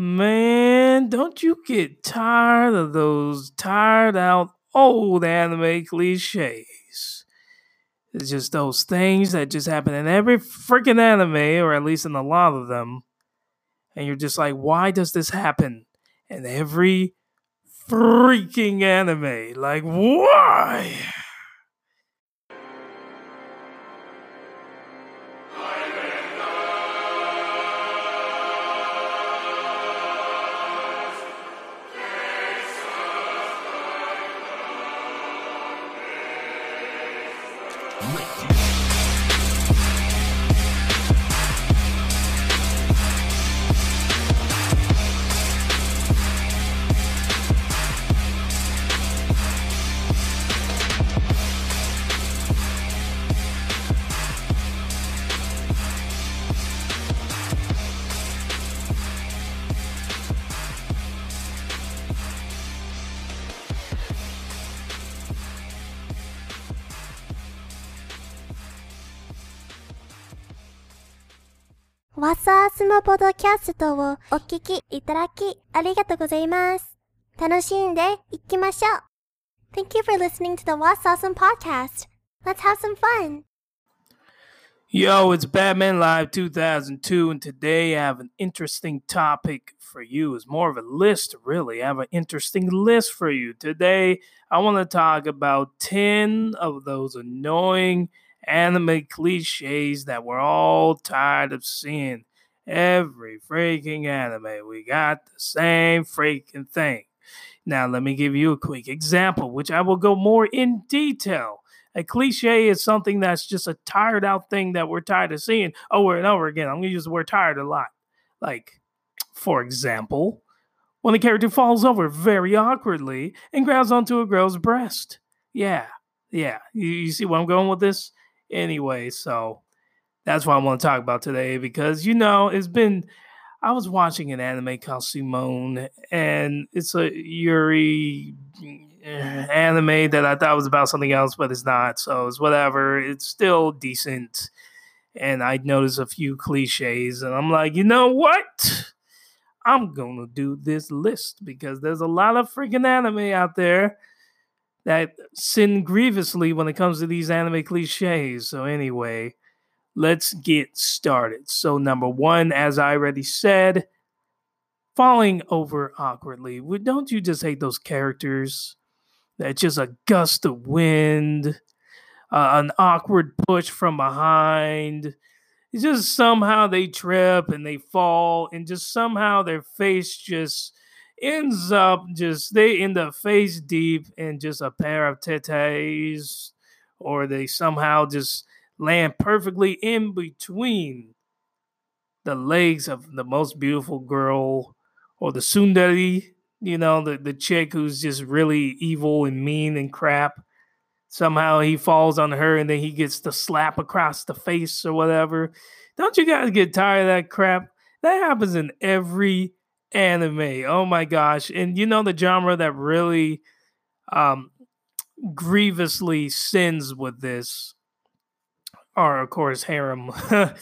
Man, don't you get tired of those tired out old anime cliches? It's just those things that just happen in every freaking anime, or at least in a lot of them. And you're just like, why does this happen in every freaking anime? Like, why? Thank you for listening to the What's Awesome podcast. Let's have some fun. Yo, it's Batman Live 2002, and today I have an interesting topic for you. It's more of a list, really. I have an interesting list for you. Today, I want to talk about 10 of those annoying anime cliches that we're all tired of seeing. Every freaking anime, we got the same freaking thing. Now, let me give you a quick example, which I will go more in detail. A cliche is something that's just a tired out thing that we're tired of seeing over and over again. I'm going to use the word tired a lot. Like, for example, when a character falls over very awkwardly and grabs onto a girl's breast. Yeah, yeah. You, you see where I'm going with this? Anyway, so that's what I want to talk about today because you know it's been. I was watching an anime called Simone, and it's a Yuri eh, anime that I thought was about something else, but it's not. So it's whatever. It's still decent, and I noticed a few cliches, and I'm like, you know what? I'm gonna do this list because there's a lot of freaking anime out there that sin grievously when it comes to these anime cliches. So, anyway, let's get started. So, number one, as I already said, falling over awkwardly. Don't you just hate those characters that just a gust of wind, uh, an awkward push from behind? It's just somehow they trip and they fall, and just somehow their face just ends up just they end up face deep in just a pair of tetes, or they somehow just land perfectly in between the legs of the most beautiful girl or the tsundere, you know, the, the chick who's just really evil and mean and crap. Somehow he falls on her and then he gets the slap across the face or whatever. Don't you guys get tired of that crap? That happens in every anime. Oh my gosh. And you know the genre that really um grievously sins with this are of course harem.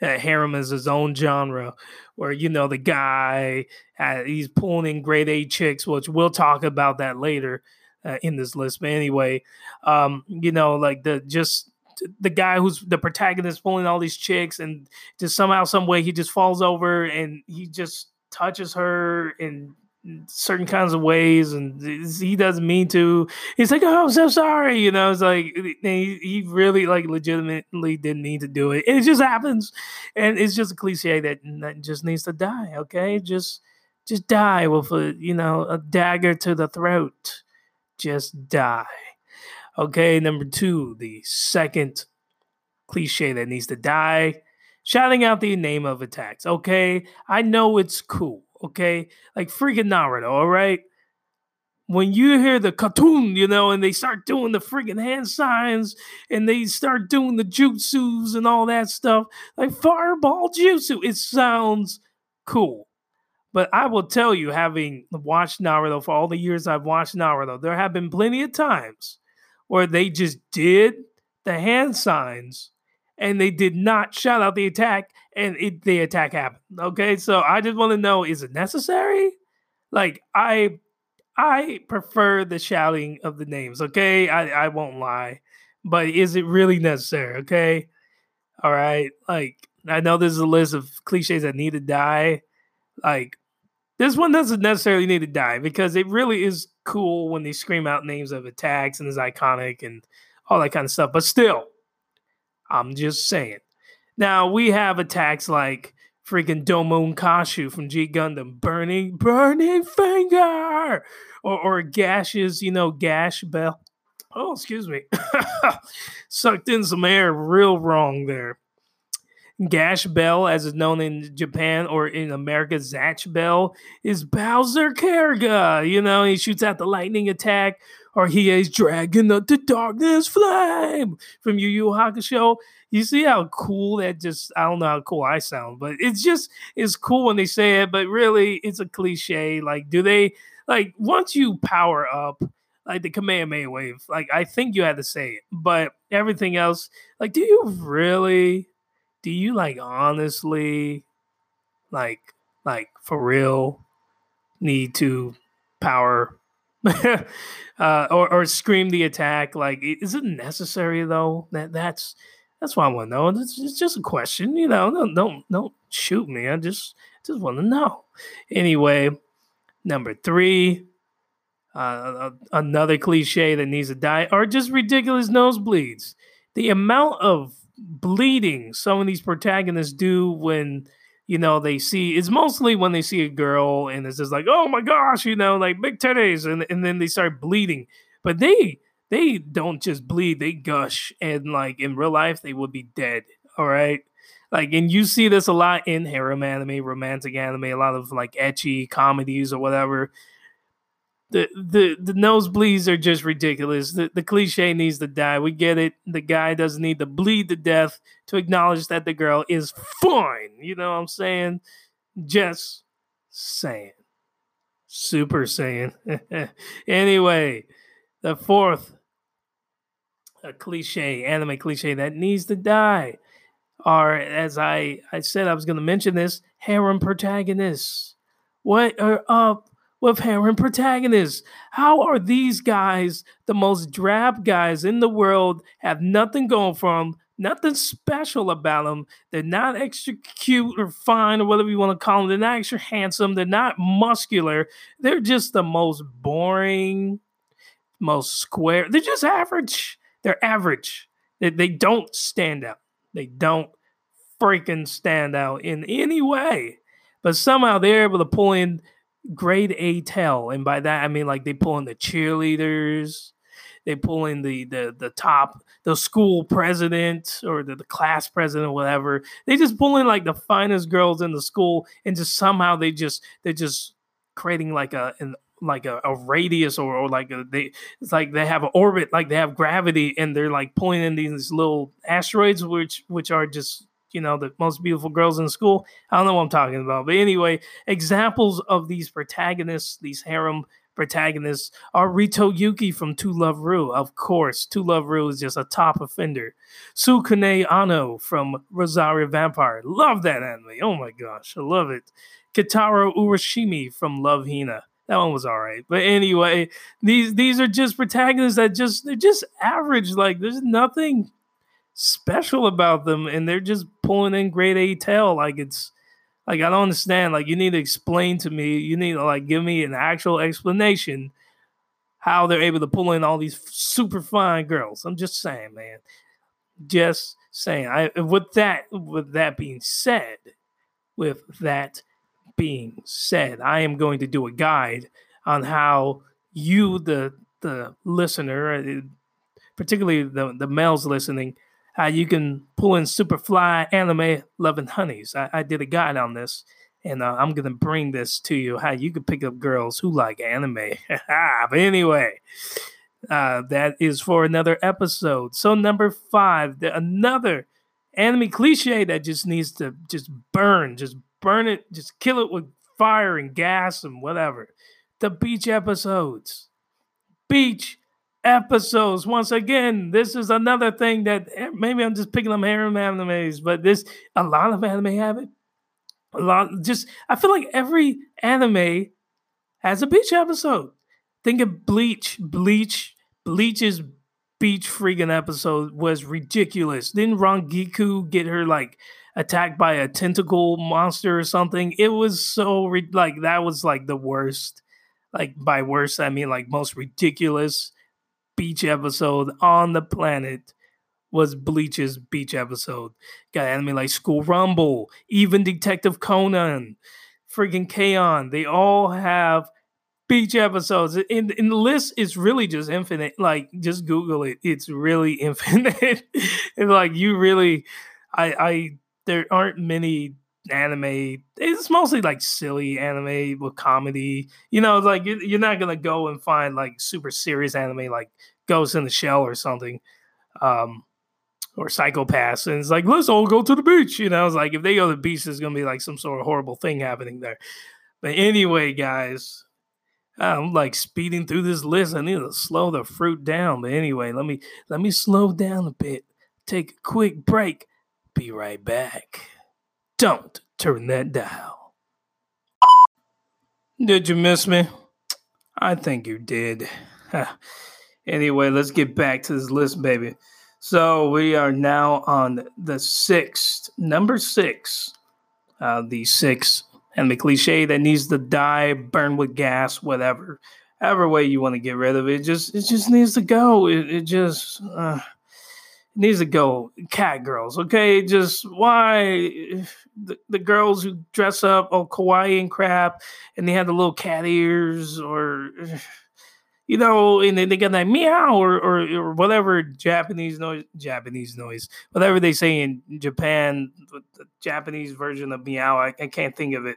harem is his own genre where you know the guy uh, he's pulling in grade A chicks, which we'll talk about that later uh, in this list. But anyway, um, you know, like the just the guy who's the protagonist pulling all these chicks, and just somehow, some way, he just falls over and he just touches her in certain kinds of ways and he doesn't mean to. He's like oh i'm so sorry you know it's like he, he really like legitimately didn't mean to do it. It just happens. And it's just a cliche that, that just needs to die okay? Just just die with a you know a dagger to the throat. Just die. Okay number two the second cliche that needs to die. Shouting out the name of attacks. Okay, I know it's cool. Okay, like freaking Naruto. All right, when you hear the cartoon, you know, and they start doing the freaking hand signs and they start doing the jutsus and all that stuff, like fireball jutsu, it sounds cool. But I will tell you, having watched Naruto for all the years I've watched Naruto, there have been plenty of times where they just did the hand signs and they did not shout out the attack, and it, the attack happened. Okay, so I just want to know: is it necessary? Like I, I prefer the shouting of the names. Okay, I I won't lie, but is it really necessary? Okay, all right. Like I know there's a list of cliches that need to die. Like this one doesn't necessarily need to die because it really is cool when they scream out names of attacks and is iconic and all that kind of stuff. But still, I'm just saying. Now we have attacks like freaking Domon Kasshu from G Gundam, burning, burning finger, or or gashes, you know, gash bell. Oh, excuse me, sucked in some air real wrong there. Gash Bell, as is known in Japan or in America, Zatch Bell, is Bowser Kerrigan. You know, he shoots out the lightning attack, or he is dragging up the darkness flame from Yu Yu Hakusho. You see how cool that just, I don't know how cool I sound, but it's just, it's cool when they say it, but really it's a cliche. Like, do they, like, once you power up, like the Kamehameha wave, like, I think you had to say it, but everything else, like, do you really do you like honestly like like for real need to power uh, or or scream the attack like is it necessary though that that's that's what I want to know. It's, it's just a question, you know. Don't don't don't shoot me. I just just want to know. Anyway, number three, uh, another cliche that needs to die are just ridiculous nosebleeds. The amount of bleeding some of these protagonists do when you know they see it's mostly when they see a girl and it's just like oh my gosh you know like big titties and, and then they start bleeding. But they they don't just bleed they gush and like in real life they would be dead all right like and you see this a lot in harem anime romantic anime a lot of like ecchi comedies or whatever the the the nosebleeds are just ridiculous. The the cliche needs to die. We get it. The guy doesn't need to bleed to death to acknowledge that the girl is fine. You know what I'm saying? Just saying. Super saying. anyway, the fourth a cliche, anime cliche that needs to die are, as I, I said I was going to mention this, harem protagonists. What are up with harem protagonists. How are these guys the most drab guys in the world? Have nothing going for them, nothing special about them. They're not extra cute or fine or whatever you want to call them. They're not extra handsome. They're not muscular. They're just the most boring, most square. They're just average. They're average. They, they don't stand out. They don't freaking stand out in any way. But somehow they're able to pull in grade A tell, and by that I mean like they pull in the cheerleaders, they pull in the the the top the school president or the, the class president, whatever. They just pull in like the finest girls in the school, and just somehow they just they're just creating like a an like a, a radius or, or like a, they it's like they have an orbit like they have gravity and they're like pulling in these little asteroids which which are just you know, the most beautiful girls in school. I don't know what I'm talking about. But anyway, examples of these protagonists, these harem protagonists, are Rito Yuki from To Love Ru. Of course, To Love Ru is just a top offender. Tsukune Aono from Rosario Vampire. Love that anime. Oh my gosh, I love it. Keitaro Urashima from Love Hina. That one was all right. But anyway, these these are just protagonists that just they're just average. Like there's nothing special about them and they're just pulling in grade A tail like it's like I don't understand. Like you need to explain to me, you need to like give me an actual explanation how they're able to pull in all these super fine girls. I'm just saying, man. Just saying. I with that with that being said, with that being said, I am going to do a guide on how you the the listener, uh, particularly the the males listening, how you can pull in super fly anime loving honeys. I, I, did a guide on this, and uh, I'm gonna bring this to you how you can pick up girls who like anime. but anyway, uh, that is for another episode. So number five, the, another anime cliche that just needs to just burn, just burn it, just kill it with fire and gas and whatever. The beach episodes, beach episodes. Once again, this is another thing that eh, maybe I'm just picking up harem animes, but this a lot of anime have it. A lot just I feel like every anime has a beach episode. Think of Bleach. Bleach. Bleach's beach freaking episode was ridiculous. Didn't Rangiku get her like attacked by a tentacle monster or something? It was so like that was like the worst. Like by worst, I mean like most ridiculous beach episode on the planet was Bleach's beach episode. Got anime like School Rumble, even Detective Conan, freaking K-On! They all have beach episodes. And, and the list is really just infinite. Like, just Google it. It's really infinite. and like, you really, I, I, there aren't many anime. It's mostly like silly anime with comedy. You know, like you're not gonna go and find like super serious anime like Ghost in the Shell or something. Um, or Psycho-Pass, and it's like let's all go to the beach. You know, it's like if they go to the beach, there's gonna be like some sort of horrible thing happening there. But anyway, guys, I'm like speeding through this list. I need to slow the fruit down. But anyway, let me let me slow down a bit. Take a quick break. Be right back. Don't turn that dial. Did you miss me? I think you did. anyway, let's get back to this list, baby. So we are now on the sixth, number six, uh, the sixth, and the cliche that needs to die, burn with gas, whatever, however way you want to get rid of it. Just it just needs to go. It, it just uh, it needs to go. Cat girls, okay? Just why the, the girls who dress up all kawaii and crap, and they have the little cat ears or you know, and they got that meow or, or, or whatever Japanese noise, Japanese noise, whatever they say in Japan, the Japanese version of meow. I, I can't think of it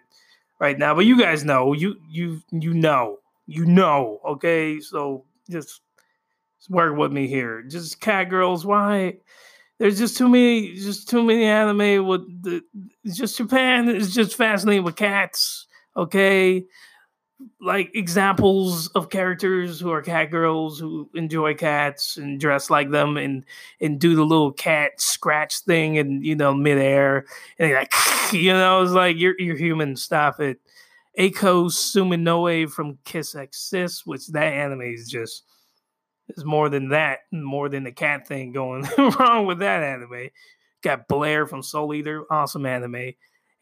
right now, but you guys know, you you you know, you know. Okay, so just work with me here. Just cat girls. Why? There's just too many, just too many anime with the. Just Japan is just fascinating with cats. Okay, like examples of characters who are cat girls who enjoy cats and dress like them and and do the little cat scratch thing and you know midair and they like you know it's like you're you're human stop it Eiko Suminoe from Kiss X Sis, which that anime is just is more than that, more than the cat thing going wrong with that anime. Got Blair from Soul Eater, awesome anime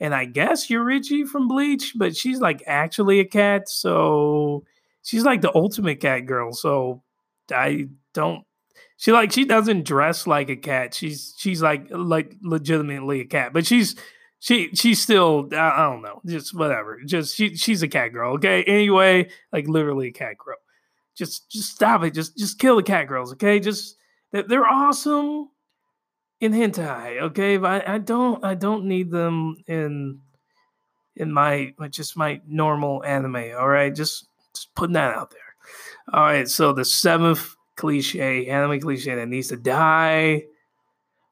and I guess Yoruichi from Bleach, but she's like actually a cat, so she's like the ultimate cat girl. So I don't she like she doesn't dress like a cat. She's she's like like legitimately a cat, but she's she she's still I don't know, just whatever. Just she she's a cat girl. Okay. Anyway, like literally a cat girl. Just just stop it. Just just kill the cat girls. Okay. Just they're awesome in hentai, okay? But I, I don't I don't need them in in my just my normal anime. All right, just just putting that out there. All right, so the seventh cliche, anime cliche that needs to die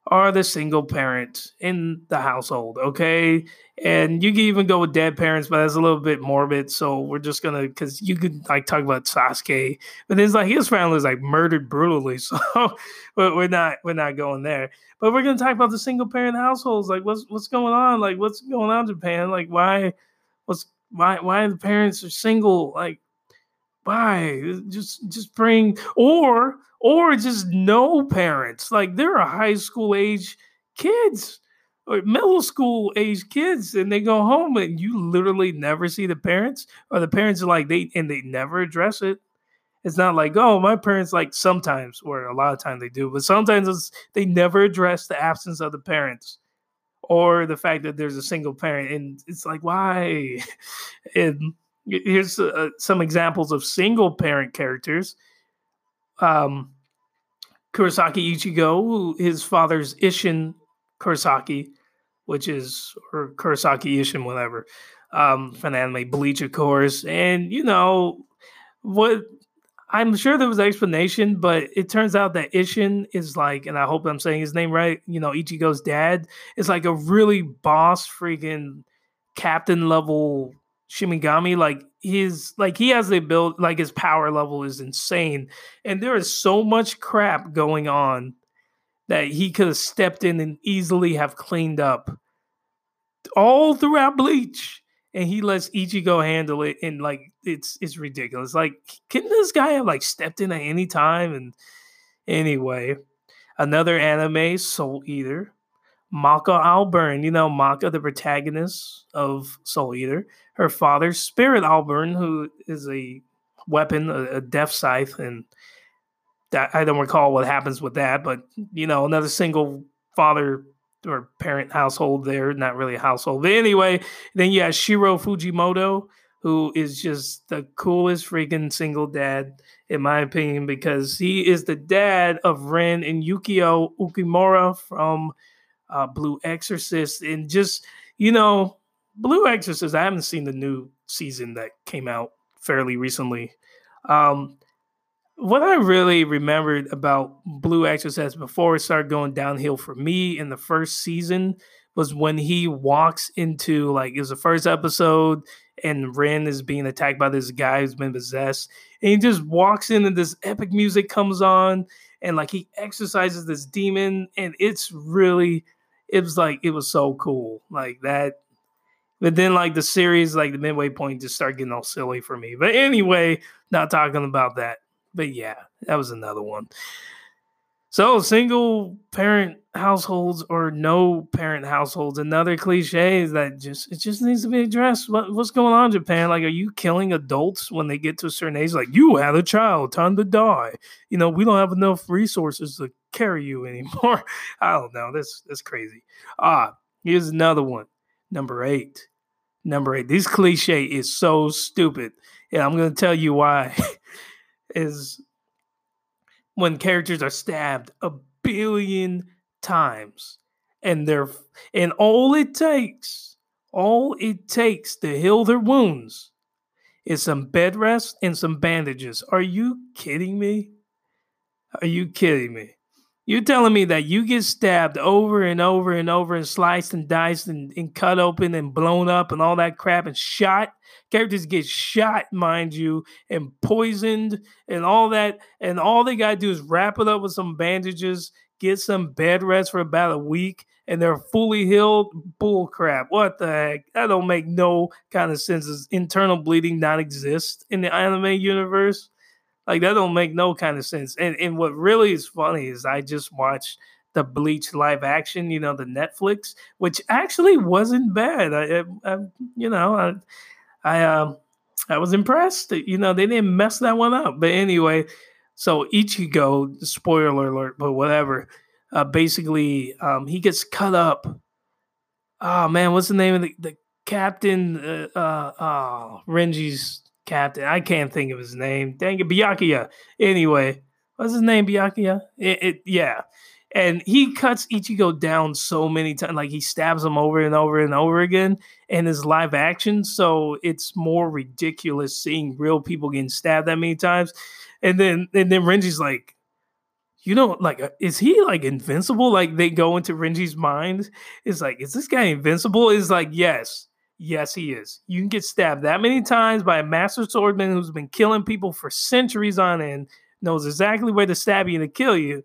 are the single parent in the household, okay? And you can even go with dead parents, but that's a little bit morbid. So we're just gonna because you could like talk about Sasuke, but it's like his family is like murdered brutally. So we're not we're not going there. But we're gonna talk about the single parent households. Like what's what's going on? Like what's going on in Japan? Like why what's why why the parents are single? Like why? Just just bring or or just no parents. Like there are a high school age kids or middle school age kids and they go home and you literally never see the parents or the parents are like they and they never address it. It's not like oh my parents like sometimes or a lot of times they do but sometimes they never address the absence of the parents or the fact that there's a single parent and it's like why? And here's uh, some examples of single parent characters. Um kurosaki ichigo his father's isshin kurosaki which is or kurosaki isshin whatever um from anime bleach of course. And you know what I'm sure there was an explanation, but it turns out that Isshin is like, and I hope I'm saying his name right, you know, Ichigo's dad is like a really boss freaking captain level Shinigami, like his like he has the ability, like his power level is insane, and there is so much crap going on that he could have stepped in and easily have cleaned up all throughout Bleach, and he lets Ichigo handle it, and like it's it's ridiculous. Like, can this guy have like stepped in at any time? And anyway, another anime, Soul Eater. Maka Albarn, you know, Maka, the protagonist of Soul Eater, her father, Spirit Albarn, who is a weapon, a, a death scythe, and that I don't recall what happens with that, but you know, another single father or parent household there, not really a household. But anyway, then you have Shiro Fujimoto, who is just the coolest freaking single dad, in my opinion, because he is the dad of Rin and Yukio Okumura from uh, Blue Exorcist. And just, you know, Blue Exorcist, I haven't seen the new season that came out fairly recently. Um, what I really remembered about Blue Exorcist before it started going downhill for me in the first season was when he walks into like it was the first episode and Rin is being attacked by this guy who's been possessed. And he just walks in and this epic music comes on and like he exercises this demon and it's really it was like it was so cool. Like that but then like the series, like the midway point just started getting all silly for me. But anyway, not talking about that. But yeah, that was another one. So single parent households or no parent households, another cliche is that just it just needs to be addressed. What, what's going on, Japan? Like, are you killing adults when they get to a certain age? Like, you had a child, time to die. You know, we don't have enough resources to carry you anymore. I don't know. That's that's crazy. Ah, here's another one. Number eight. Number eight. This cliche is so stupid. And I'm gonna tell you why. is when characters are stabbed a billion times and they're and all it takes all it takes to heal their wounds is some bed rest and some bandages. Are you kidding me? Are you kidding me you're telling me that you get stabbed over and over and over and sliced and diced and, and cut open and blown up and all that crap and shot. Characters get shot, mind you, and poisoned and all that. And all they got to do is wrap it up with some bandages, get some bed rest for about a week, and they're fully healed. Bull crap. What the heck? That don't make no kind of sense. Does internal bleeding not exist in the anime universe? Like that don't make no kind of sense. And and what really is funny is I just watched the Bleach live action, you know, the Netflix, which actually wasn't bad. I, I, I you know, I, I, um, I was impressed. You know, they didn't mess that one up. But anyway, so Ichigo, spoiler alert, but whatever. Uh, basically, um, he gets cut up. Oh man, what's the name of the, the captain? Uh, uh, oh, Renji's captain. I can't think of his name. Dang it, Byakuya. Anyway, what's his name? Byakuya. It, it, yeah. And he cuts Ichigo down so many times, like he stabs him over and over and over again in his live action. So it's more ridiculous seeing real people getting stabbed that many times. And then and then Renji's like, you know, like, uh, is he like invincible? Like they go into Renji's mind. It's like, is this guy invincible? Is like, yes. Yes, he is. You can get stabbed that many times by a master swordsman who's been killing people for centuries on end, knows exactly where to stab you to kill you,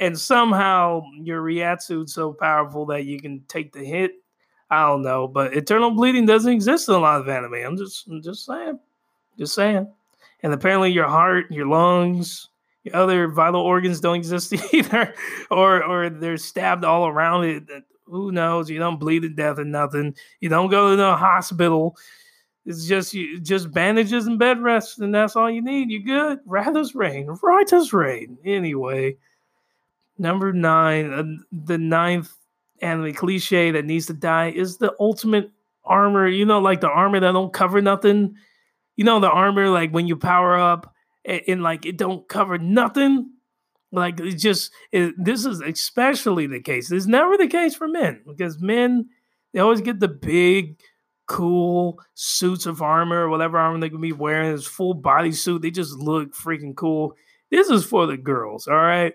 and somehow your Reiatsu's so powerful that you can take the hit. I don't know, but eternal bleeding doesn't exist in a lot of anime. I'm just, I'm just saying, just saying. And apparently, your heart, your lungs, your other vital organs don't exist either, or or they're stabbed all around it who knows? You don't bleed to death or nothing. You don't go to the hospital. It's just you, just bandages and bed rest, and that's all you need. You're good. Rather's rain, as rain. Anyway, number nine, uh, the ninth anime cliche that needs to die is the ultimate armor. You know, like the armor that don't cover nothing. You know, the armor like when you power up and, and like it don't cover nothing. Like it's just it, this is especially the case. It's never the case for men because men they always get the big, cool suits of armor or whatever armor they can be wearing. This full body suit. They just look freaking cool. This is for the girls, all right.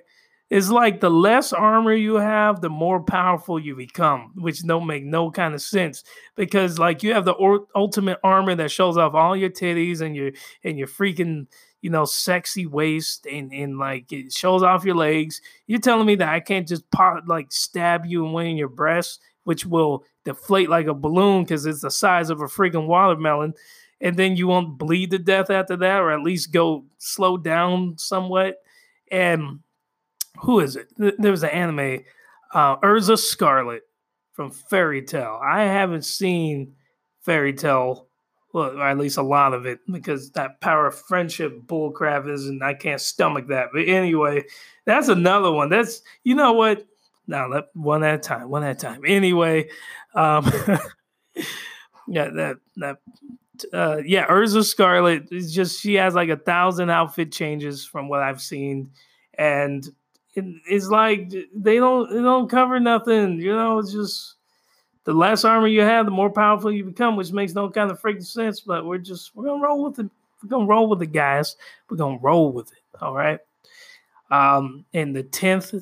It's like the less armor you have, the more powerful you become, which don't make no kind of sense because like you have the or- ultimate armor that shows off all your titties and your and your freaking you know sexy waist and and like it shows off your legs. You're telling me that I can't just pop like stab you and win in your breast, which will deflate like a balloon because it's the size of a freaking watermelon, and then you won't bleed to death after that, or at least go slow down somewhat and who is it? There was an anime, uh, Erza Scarlet from Fairy Tail. I haven't seen Fairy Tail, well, or at least a lot of it, because that power of friendship bullcrap isn't. I can't stomach that. But anyway, that's another one. That's you know what? Now let one at a time, one at a time. Anyway, um, yeah, that that uh, yeah, Erza Scarlet is just she has like a thousand outfit changes from what I've seen, and it's like they don't they don't cover nothing. You know, it's just the less armor you have, the more powerful you become, which makes no kind of freaking sense. But we're just we're gonna roll with it. We're gonna roll with the guys. We're gonna roll with it. All right. Um, and the tenth.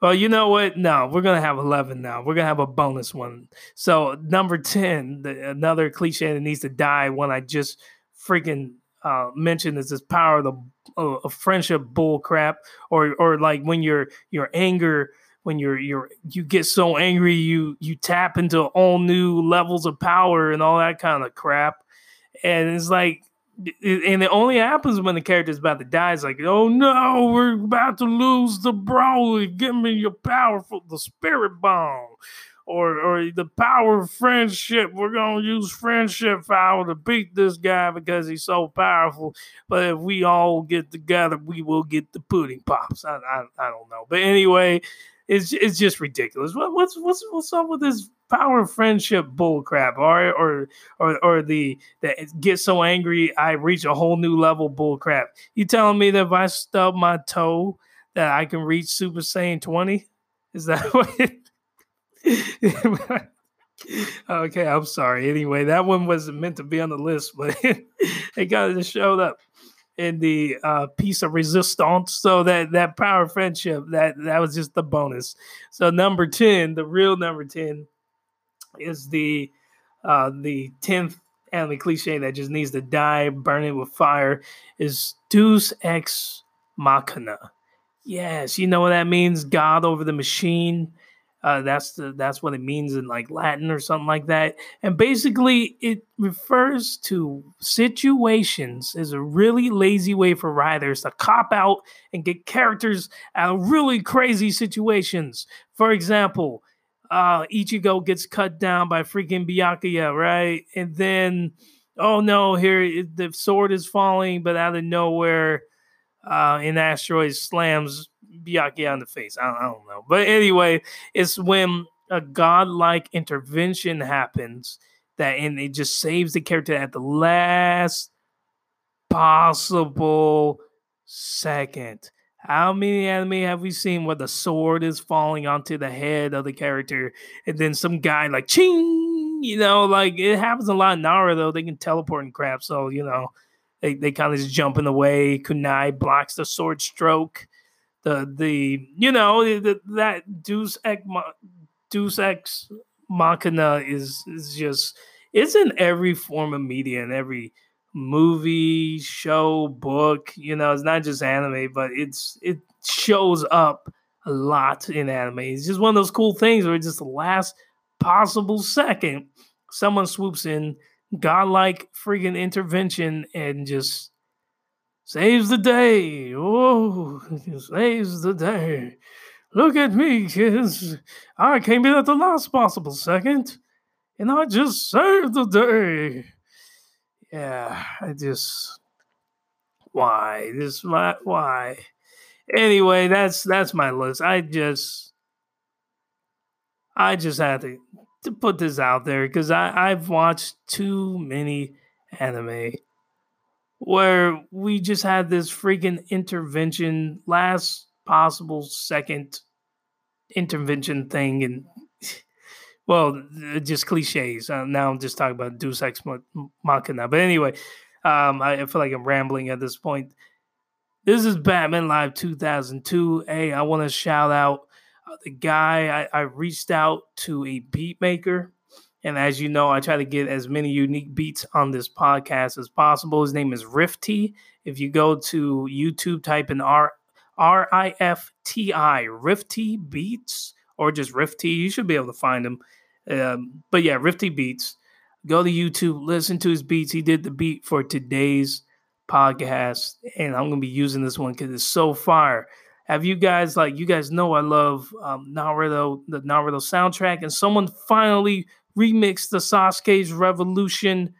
Well, you know what? No, we're gonna have eleven now. We're gonna have a bonus one. So number ten, the, another cliche that needs to die. One I just freaking uh, mentioned is this power of the of friendship bull crap, or or like when your your anger when you're you're you get so angry you you tap into all new levels of power and all that kind of crap, and it's like. And it only happens when the character's about to die. It's like, oh no, we're about to lose the bro. Give me your powerful the spirit bomb or or the power of friendship. We're gonna use friendship power to beat this guy because he's so powerful. But if we all get together, we will get the pudding pops. I I, I don't know, but anyway, it's it's just ridiculous. What, what's what's what's up with this power of friendship bullcrap? Or or or or the that get so angry I reach a whole new level bullcrap. You telling me that if I stub my toe that I can reach Super Saiyan twenty? Is that what? It, okay, I'm sorry. Anyway, that one wasn't meant to be on the list, but it got it showed up in the uh, piece of resistance. So that that power friendship that that was just the bonus. So number ten, the real number ten, is the uh, the tenth anime cliche that just needs to die, burn it with fire. Is Deus Ex Machina. Yes, you know what that means. God over the machine. Uh, that's the that's what it means in like Latin or something like that. And basically, it refers to situations as a really lazy way for writers to cop out and get characters out of really crazy situations. For example, uh, Ichigo gets cut down by freaking Byakuya, right? And then, oh no, here the sword is falling, but out of nowhere, uh, an asteroid slams Byakuya in the face. I don't, I don't know. But anyway, it's when a godlike intervention happens that and it just saves the character at the last possible second. How many anime have we seen where the sword is falling onto the head of the character and then some guy like ching, you know, like it happens a lot in Naruto. They can teleport and crap, so you know, they, they kind of just jump in the way. Kunai blocks the sword stroke the the you know the, that Deus Ex Deus Ex Machina is is just it's in every form of media and every movie, show, book. You know, it's not just anime, but it's it shows up a lot in anime. It's just one of those cool things where just the last possible second, someone swoops in, godlike freaking intervention, and just saves the day. Oh, saves the day. Look at me, kids. I came in at the last possible second, and I just saved the day. Yeah, I just why this my why. Anyway, that's that's my list. I just I just had to to put this out there because I I've watched too many anime where we just had this freaking intervention, last possible second intervention thing, and well, just cliches. Uh, now I'm just talking about Deus Ex Machina. But anyway, um, I feel like I'm rambling at this point. This is Batman Live 2002. Hey, I want to shout out uh, the guy. I, I reached out to a beat maker. And as you know, I try to get as many unique beats on this podcast as possible. His name is Rifty. If you go to YouTube, type in R R I F T I, Rifty Beats, or just Rifty, you should be able to find him. Um, but yeah, Rifty Beats. Go to YouTube, listen to his beats. He did the beat for today's podcast, and I'm gonna be using this one because it's so fire. Have you guys like you guys know I love um, Naruto, the Naruto soundtrack, and someone finally remixed the Sasuke's Revolution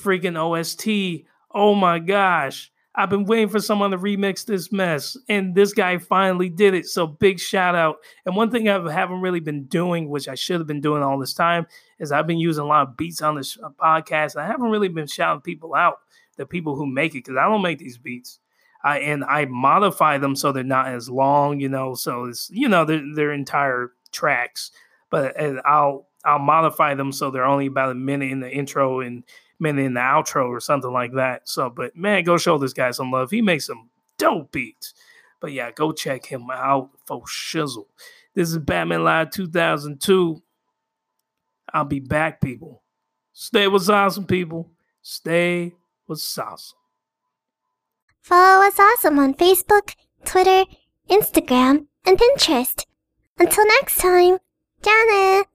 freaking OST. Oh my gosh. I've been waiting for someone to remix this mess, and this guy finally did it. So big shout out. And one thing I haven't really been doing, which I should have been doing all this time, is I've been using a lot of beats on this uh, podcast. I haven't really been shouting people out, the people who make it, because I don't make these beats. I, and I modify them so they're not as long, you know. So it's you know they're, they're entire tracks, but I'll I'll modify them so they're only about a minute in the intro and minute in the outro or something like that. So, but man, go show this guy some love. He makes some dope beats. But yeah, go check him out for shizzle. This is Batman Live 2002. I'll be back, people. Stay with awesome, people. Stay with awesome. Follow us awesome on Facebook, Twitter, Instagram, and Pinterest. Until next time, Janet.